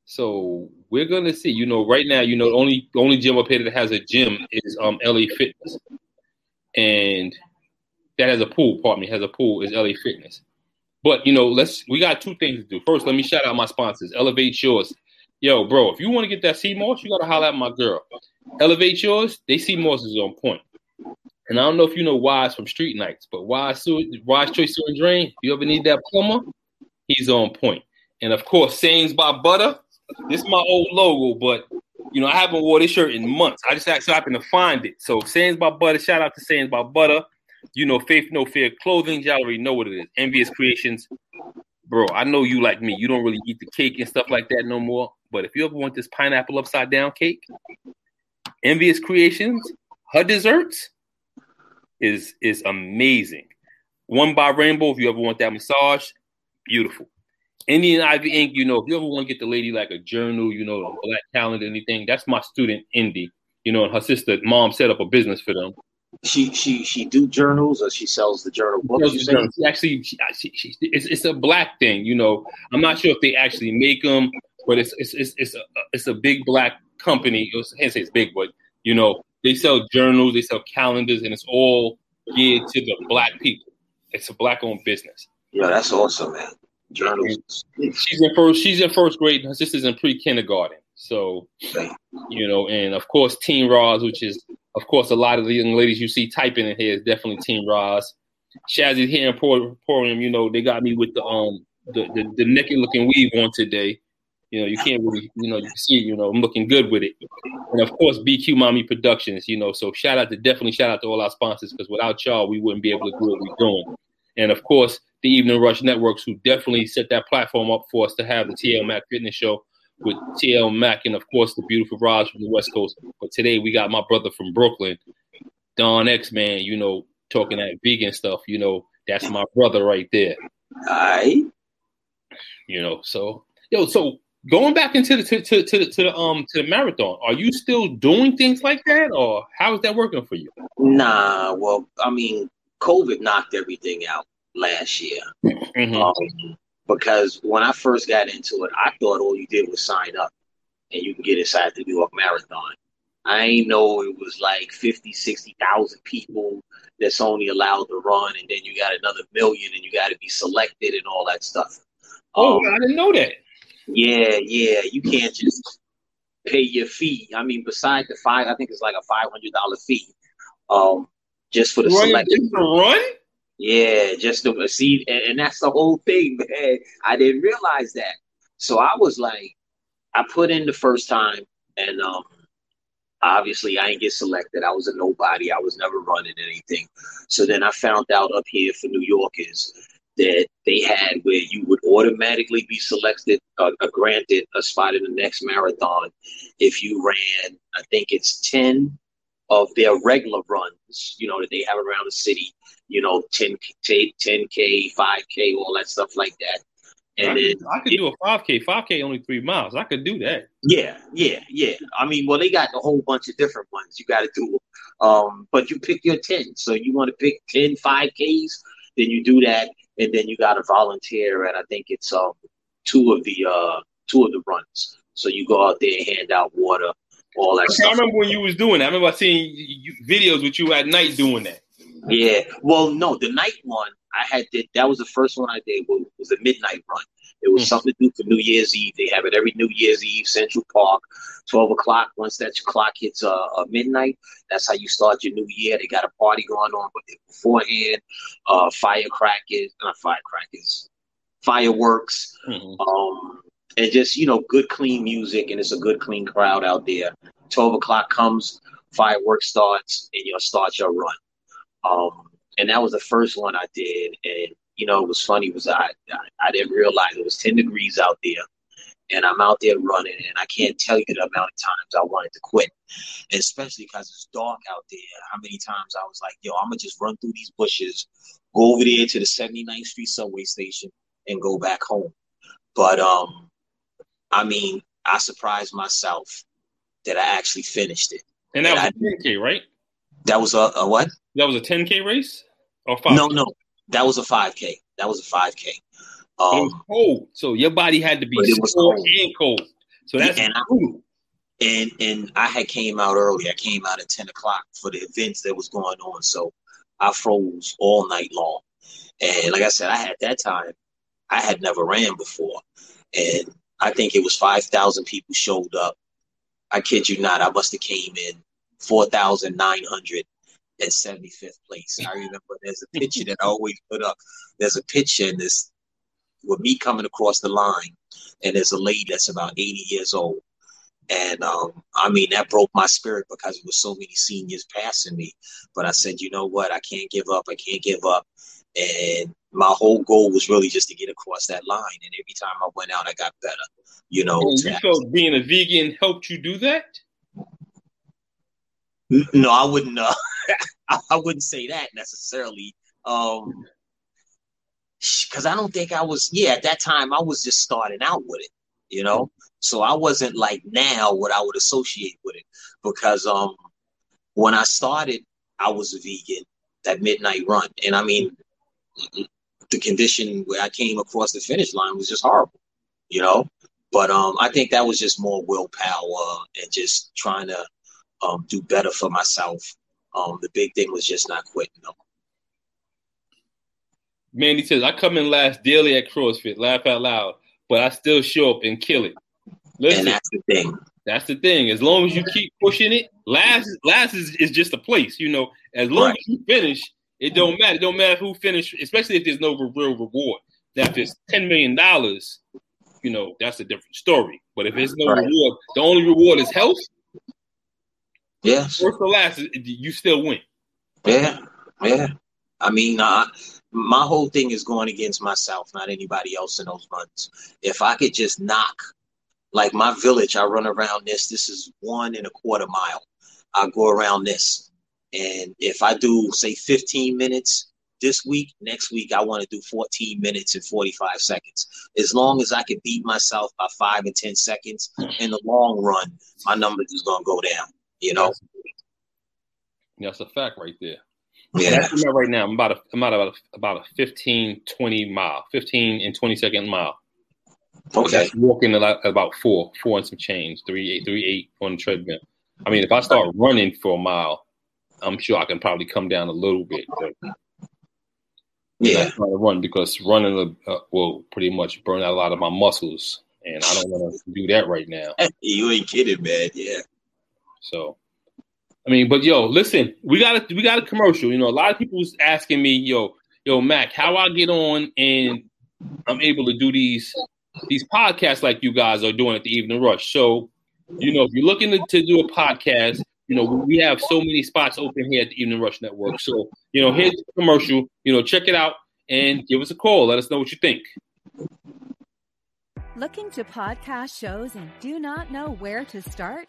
So we're gonna see. You know, right now, you know, the only only gym up here that has a gym is um LA Fitness, and that has a pool. Pardon me, has a pool is LA Fitness. But you know, let's we got two things to do. First, let me shout out my sponsors. Elevate Yours. Yo, bro, if you want to get that sea moss, you gotta holler at my girl. Elevate Yours. They sea moss is on point. And I don't know if you know Wise from Street Nights, but Wise Wise Choice Sewer and Drain. If you ever need that plumber, he's on point. And of course, Sayings by Butter. This is my old logo, but you know, I haven't wore this shirt in months. I just happened to find it. So Sayings by Butter, shout out to Sayings by Butter. You know, Faith No Fear clothing, y'all already know what it is. Envious Creations. Bro, I know you like me. You don't really eat the cake and stuff like that no more. But if you ever want this pineapple upside down cake, Envious Creations, her desserts is is amazing. One by Rainbow, if you ever want that massage, beautiful. Indian Ivy Ink, you know, if you ever want to get the lady like a journal, you know, a black calendar, anything, that's my student Indy. You know, and her sister, mom, set up a business for them. She she she do journals or she sells the journal books. Say? She actually, she, she, she, it's, it's a black thing. You know, I'm not sure if they actually make them, but it's it's it's, it's a it's a big black company. I can't say it's big, but you know, they sell journals, they sell calendars, and it's all geared to the black people. It's a black owned business. Yeah, that's awesome, man. She's in first. She's in first grade. Her sister's in pre kindergarten. So, you know, and of course, Team Roz, which is, of course, a lot of the young ladies you see typing in here is definitely Team Roz. Shazzy's here in Emporium. You know, they got me with the um the the, the naked looking weave on today. You know, you can't really, you know, you see, you know, I'm looking good with it. And of course, BQ Mommy Productions, you know, so shout out to definitely shout out to all our sponsors because without y'all, we wouldn't be able to do what we're doing. And of course, the Evening Rush Networks, who definitely set that platform up for us to have the TL Mac Fitness Show with TL Mac and, of course, the beautiful Roz from the West Coast. But today we got my brother from Brooklyn, Don X, man, you know, talking that vegan stuff, you know, that's my brother right there. I, You know, so yo, so going back into the to, to, to, to the um to the marathon, are you still doing things like that, or how is that working for you? nah. Well, I mean, COVID knocked everything out last year. Mhm. Um, because when I first got into it, I thought all you did was sign up and you can get inside the New York Marathon. I ain't know it was like 50, 60,000 people that's only allowed to run, and then you got another million and you got to be selected and all that stuff. Oh, Um, I didn't know that. yeah, yeah, you can't just pay your fee. I mean, besides the five, I think it's like a $500 fee um, just for the selection. to run? Yeah, just to see, and, and that's the whole thing, man. I didn't realize that. So I was like, I put in the first time, and um, obviously I didn't get selected. I was a nobody. I was never running anything. So then I found out up here for New Yorkers that they had where you would automatically be selected, uh, uh, granted a spot in the next marathon if you ran. I think it's ten of their regular runs, you know, that they have around the city you know, 10, 10K, 5K, all that stuff like that. I And then, could, I could do a 5K. 5K only three miles. I could do that. yeah, yeah, yeah. I mean, well, they got a whole bunch of different ones you got to do. Um, but you pick your 10. So you want to pick 10 5Ks, then you do that. And then you got to volunteer. And I think it's um, two of the uh, two of the runs. So you go out there and hand out water, all that Okay, I remember when you was doing that. I remember seeing you, videos with you at night doing that. Yeah. Well, no, the night one I had did that was the first one I did was, was a midnight run. It was Mhm. something to do for New Year's Eve. They have it every New Year's Eve, Central Park, twelve o'clock. Once that clock hits uh, uh midnight, that's how you start your new year. They got a party going on, but beforehand, uh, firecrackers, not firecrackers, fireworks, Mhm. um, and just you know, good clean music, and it's a good clean crowd out there. Twelve o'clock comes, fireworks starts, and you'll start your run. Um, and that was the first one I did, and you know, it was funny was I, I I didn't realize it was ten degrees out there, and I'm out there running, and I can't tell you the amount of times I wanted to quit, and especially because it's dark out there. How many times I was like, yo, I'm gonna just run through these bushes, go over there to the 79th Street subway station, and go back home. But um, I mean, I surprised myself that I actually finished it. And that was Yeah, 10K, right? That was a, a what? That was a 10K race? Or 5 No, no, that was a 5K. That was a 5K. It was Um, cold. So your body had to be it was sore cold. and cold. So that's And I- and and I had came out early. I came out at 10 o'clock for the events that was going on. So I froze all night long. And like I said, I had that time, I had never ran before. And I think it was 5,000 people showed up. I kid you not, I must have came in 4,975th place. I remember there's a picture that I always put up. There's a picture in this with me coming across the line, and there's a lady that's about 80 years old. And um, I mean, that broke my spirit because it was so many seniors passing me. But I said, you know what? I can't give up. I can't give up. And my whole goal was really just to get across that line. And every time I went out, I got better. You know, you felt being a vegan helped you do that? No, I wouldn't. Uh, I, wouldn't say that necessarily. Um, because I don't think I was. Yeah, at that time, I was just starting out with it. You know, so I wasn't like now what I would associate with it. Because um, when I started, I was a vegan. That midnight run, and I mean, the condition where I came across the finish line was just horrible. You know, but um, I think that was just more willpower and just trying to um, do better for myself. Um, the big thing was just not quitting. Though. Mandy says, I come in last daily at CrossFit, laugh out loud, but I still show up and kill it. Listen, And that's the thing. that's the thing. As long as you keep pushing it, last last is, is just a place, you know. As long Right. as you finish, it don't matter. It don't matter who finished, especially if there's no real reward. Now, if it's ten million dollars, you know, that's a different story. But if there's no Right. reward, the only reward is health. Yes. First or last, you still win. Yeah. Yeah. I mean, uh, my whole thing is going against myself, not anybody else in those runs. If I could just knock, like my village, I run around this. This is one and a quarter mile. I go around this. And if I do say 15 minutes this week, next week I want to do 14 minutes and 45 seconds. As long as I can beat myself by five and 10 seconds in the long run, my numbers is gonna go down. You know. That's a fact right there. Yeah. I'm at right now. I'm about a, I'm about a, about a 15, 20 mile, 15 and 20 second mile. Okay. Walking about, about four, four and some change, three eight, three eight on the treadmill. I mean, if I start running for a mile, I'm sure I can probably come down a little bit. But Yeah. Trying to run because running uh, will pretty much burn out a lot of my muscles, and I don't want to do that right now. you ain't kidding, man. Yeah. So, I mean, but yo, listen, we got a we got a commercial. You know, a lot of people's asking me, yo, yo, Mac, how I get on and I'm able to do these these podcasts like you guys are doing at the Evening Rush. So, you know, if you're looking to, to do a podcast, you know, we have so many spots open here at the Evening Rush Network. So, you know, here's the commercial. You know, check it out and give us a call. Let us know what you think. Looking to podcast shows and do not know where to start?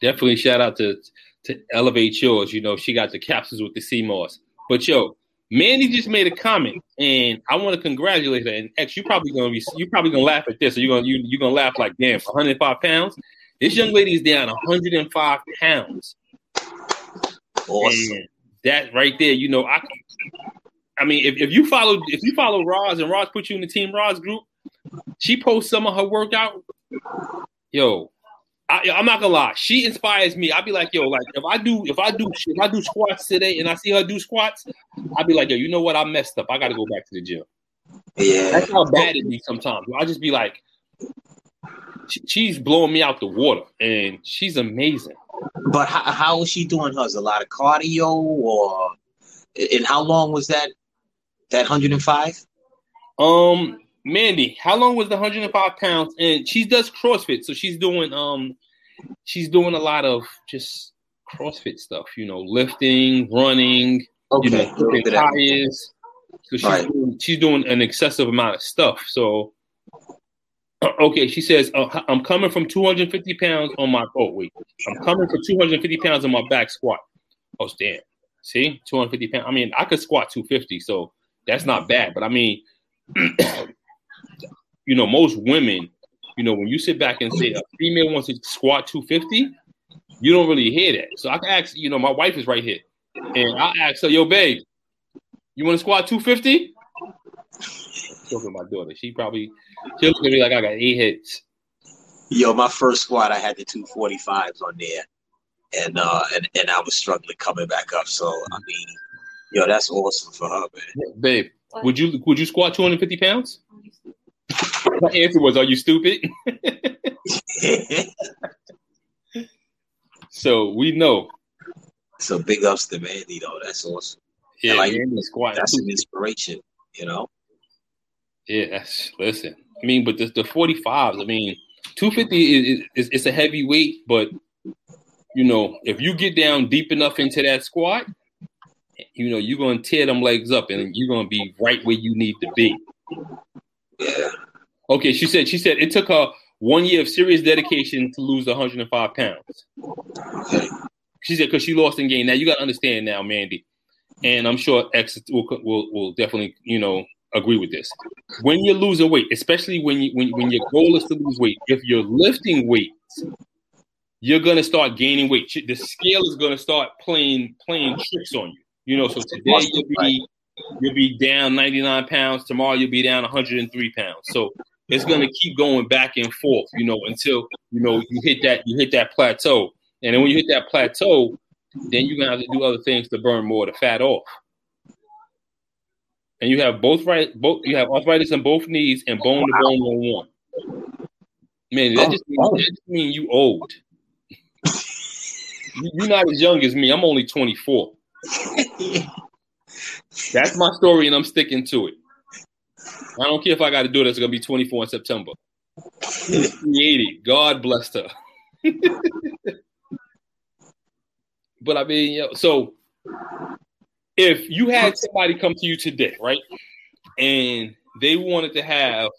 Definitely shout out to to Elevate Yours. You know, she got the capsules with the sea moss. But yo, Mandy just made a comment, and I want to congratulate her. And X, you probably gonna be you probably gonna laugh at this, or you're gonna you you gonna laugh like, damn, 105 pounds. This young lady is down 105 pounds. Awesome. And that right there, you know, I I mean, if, if you follow if you follow Roz and Roz put you in the Team Roz group, she posts some of her workout. Yo, I, I'm not gonna lie, she inspires me. I'd be like, yo, like if I do if I do if I do squats today and I see her do squats, I'd be like, yo, you know what? I messed up. I got to go back to the gym. Yeah. That's how bad it be sometimes. I just be like, she's blowing me out the water, and she's amazing. But how, how is she doing hers? A lot of cardio, or and how long was that? That 105? Um, Mandy, how long was the 105 pounds? And she does CrossFit, so she's doing um, she's doing a lot of just CrossFit stuff. You know, lifting, running, you know, tires. So she's Right. doing, she's doing an excessive amount of stuff. So. Okay, she says, uh, I'm coming from 250 pounds on my, oh, wait, I'm coming from 250 pounds on my back squat. Oh, damn. See, 250 pounds. I mean, I could squat 250, so that's not bad. But I mean, you know, most women, you know, when you sit back and say a female wants to squat 250, you don't really hear that. So I can ask, you know, my wife is right here. And I ask her, yo, babe, you want to squat 250? Talking to my daughter. She probably, she'll look at me like I got eight hits. Yo, my first squat, I had the 245s on there, and uh, and and I was struggling coming back up. So I mean, yo, that's awesome for her, man. Babe, would you would you squat 250 pounds? My answer was, are you stupid? so we know. so big ups to Mandy though. That's awesome. Yeah, like- Mandy squatting That's an inspiration, you know. Yeah, that's listen. I mean, but the the forty fives. I mean, two fifty is, is it's a heavy weight, but you know, if you get down deep enough into that squat, you know, you're gonna tear them legs up, and you're gonna be right where you need to be. Yeah. Okay, she said. She said it took her one year of serious dedication to lose 105 pounds. She said because she lost and gained. Now you got to understand now, Mandy, and I'm sure X will, will will definitely you know agree with this. When you're losing weight, especially when you when when your goal is to lose weight, if you're lifting weights, you're gonna start gaining weight. The scale is gonna start playing playing tricks on you. You know, so today you'll be you'll be down 99 pounds. Tomorrow you'll be down 103 pounds. So it's gonna keep going back and forth. You know, until you know you hit that you hit that plateau. And then when you hit that plateau, then you're gonna have to do other things to burn more the fat off. And you have both right, both you have arthritis in both knees and bone to bone on one. Man, that just means, that just mean you old. You're not as young as me. I'm only 24. That's my story, and I'm sticking to it. I don't care if I got to do it. It's gonna be 24 in September. Created. God blessed her. but I mean, you know, so if you had somebody come to you today, right, and they wanted to have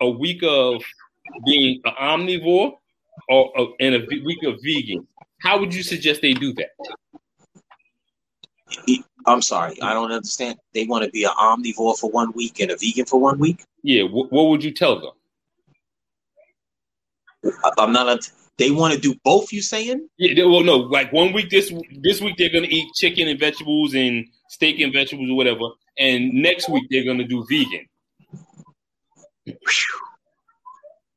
a week of being an omnivore or, or and a week of vegan, how would you suggest they do that? I'm sorry, I don't understand. They want to be an omnivore for one week and a vegan for one week. Yeah, wh- what would you tell them? I'm not. A, they want to do both. You saying? Yeah, they, well, no. Like one week this this week they're gonna eat chicken and vegetables and steak and vegetables or whatever, and next week they're gonna do vegan.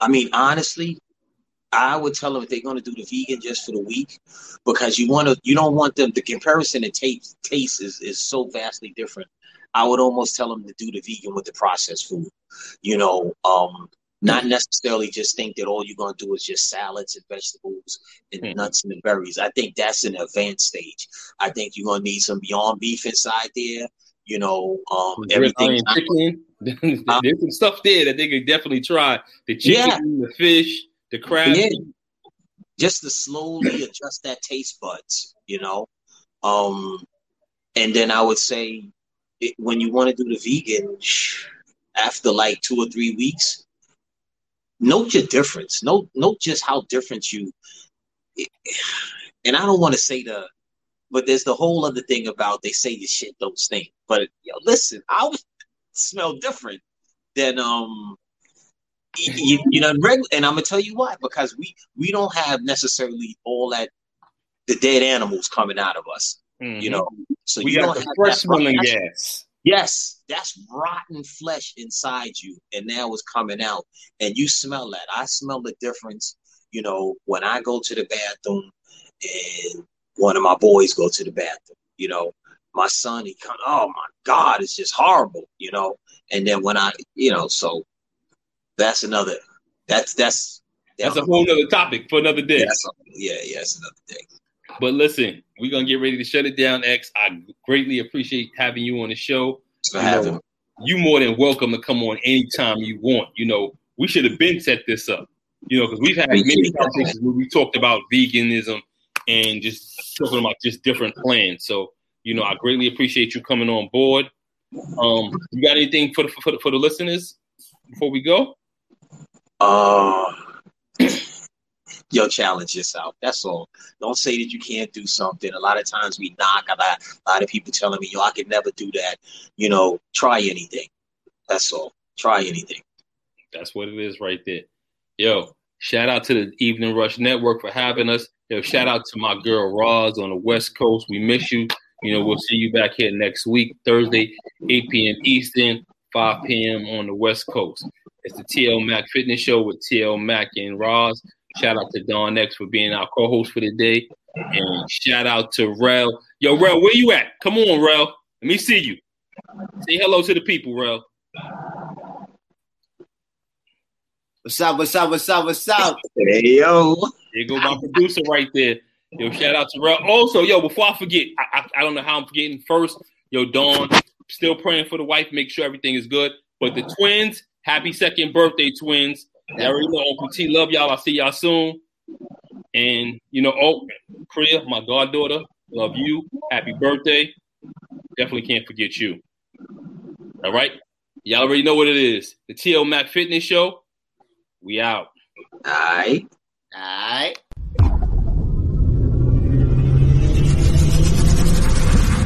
I mean, honestly, I would tell them if they're going to do the vegan just for the week, because you want to, you don't want them. The comparison in taste, taste is is so vastly different. I would almost tell them to do the vegan with the processed food. You know, um, not necessarily just think that all you're going to do is just salads and vegetables and Hmm. nuts and berries. I think that's an advanced stage. I think you're going to need some Beyond Beef inside there. You know, um, everything. Chicken. There's some stuff there that they could definitely try. The chicken, Yeah. the fish, the crab. Yeah. just to slowly adjust that taste buds, you know. Um, and then I would say it, when you want to do the vegan, after like two or three weeks, note your difference. Note note just how different you. And I don't want to say the, but there's the whole other thing about they say the shit don't stink. But yo, listen, I would smell different than um you, you know, reg- and I'm gonna tell you why because we we don't have necessarily all that the dead animals coming out of us, Mhm. you know. So we you got don't the fresh smelling gas. Yes, that's rotten flesh inside you, and now it's coming out, and you smell that. I smell the difference, you know, when I go to the bathroom, and one of my boys go to the bathroom. You know, my son, he come, oh my God, it's just horrible, you know. And then when I, you know, so that's another. That's that's That's a whole other topic for another day. Yeah, yeah, that's another thing. But listen, we're gonna get ready to shut it down, X. I greatly appreciate having you on the show. You know, you more than welcome to come on anytime you want. You know, we should have been set this up. You know, because we've had many conversations where we talked about veganism and just talking about just different plans. So, you know, I greatly appreciate you coming on board. Um, you got anything for the for the, for the listeners before we go? Uh, yo, challenge yourself. That's all. Don't say that you can't do something. A lot of times we knock. A lot, a lot of people telling me, yo, I could never do that. You know, try anything. That's all. Try anything. That's what it is right there. Yo, shout out to the Evening Rush Network for having us. Yo, shout out to my girl Roz on the West Coast. We miss you. You know, we'll see you back here next week, Thursday, 8 p.m. Eastern, 5 p.m. on the West Coast. It's the TL Mac Fitness Show with TL Mac and Roz. Shout out to Don X for being our co-host for the day. And shout out to Rel. Yo, Rel, where you at? Come on, Rel. Let me see you. Say hello to the people, Rel. What's up? What's up? What's up? What's up? Hey, yo. There go my producer right there. Yo, shout out to Rel. Also, yo, before I forget, I, I, I don't know how I'm forgetting. First, yo, Dawn, still praying for the wife, make sure everything is good. But the twins, happy second birthday, twins. You already know Uncle T, love y'all. I'll see y'all soon. And you know, oh, Priya, my goddaughter, love you. Happy birthday. Definitely can't forget you. All right. Y'all already know what it is. The TL Mac Fitness Show. We out. All right. All right.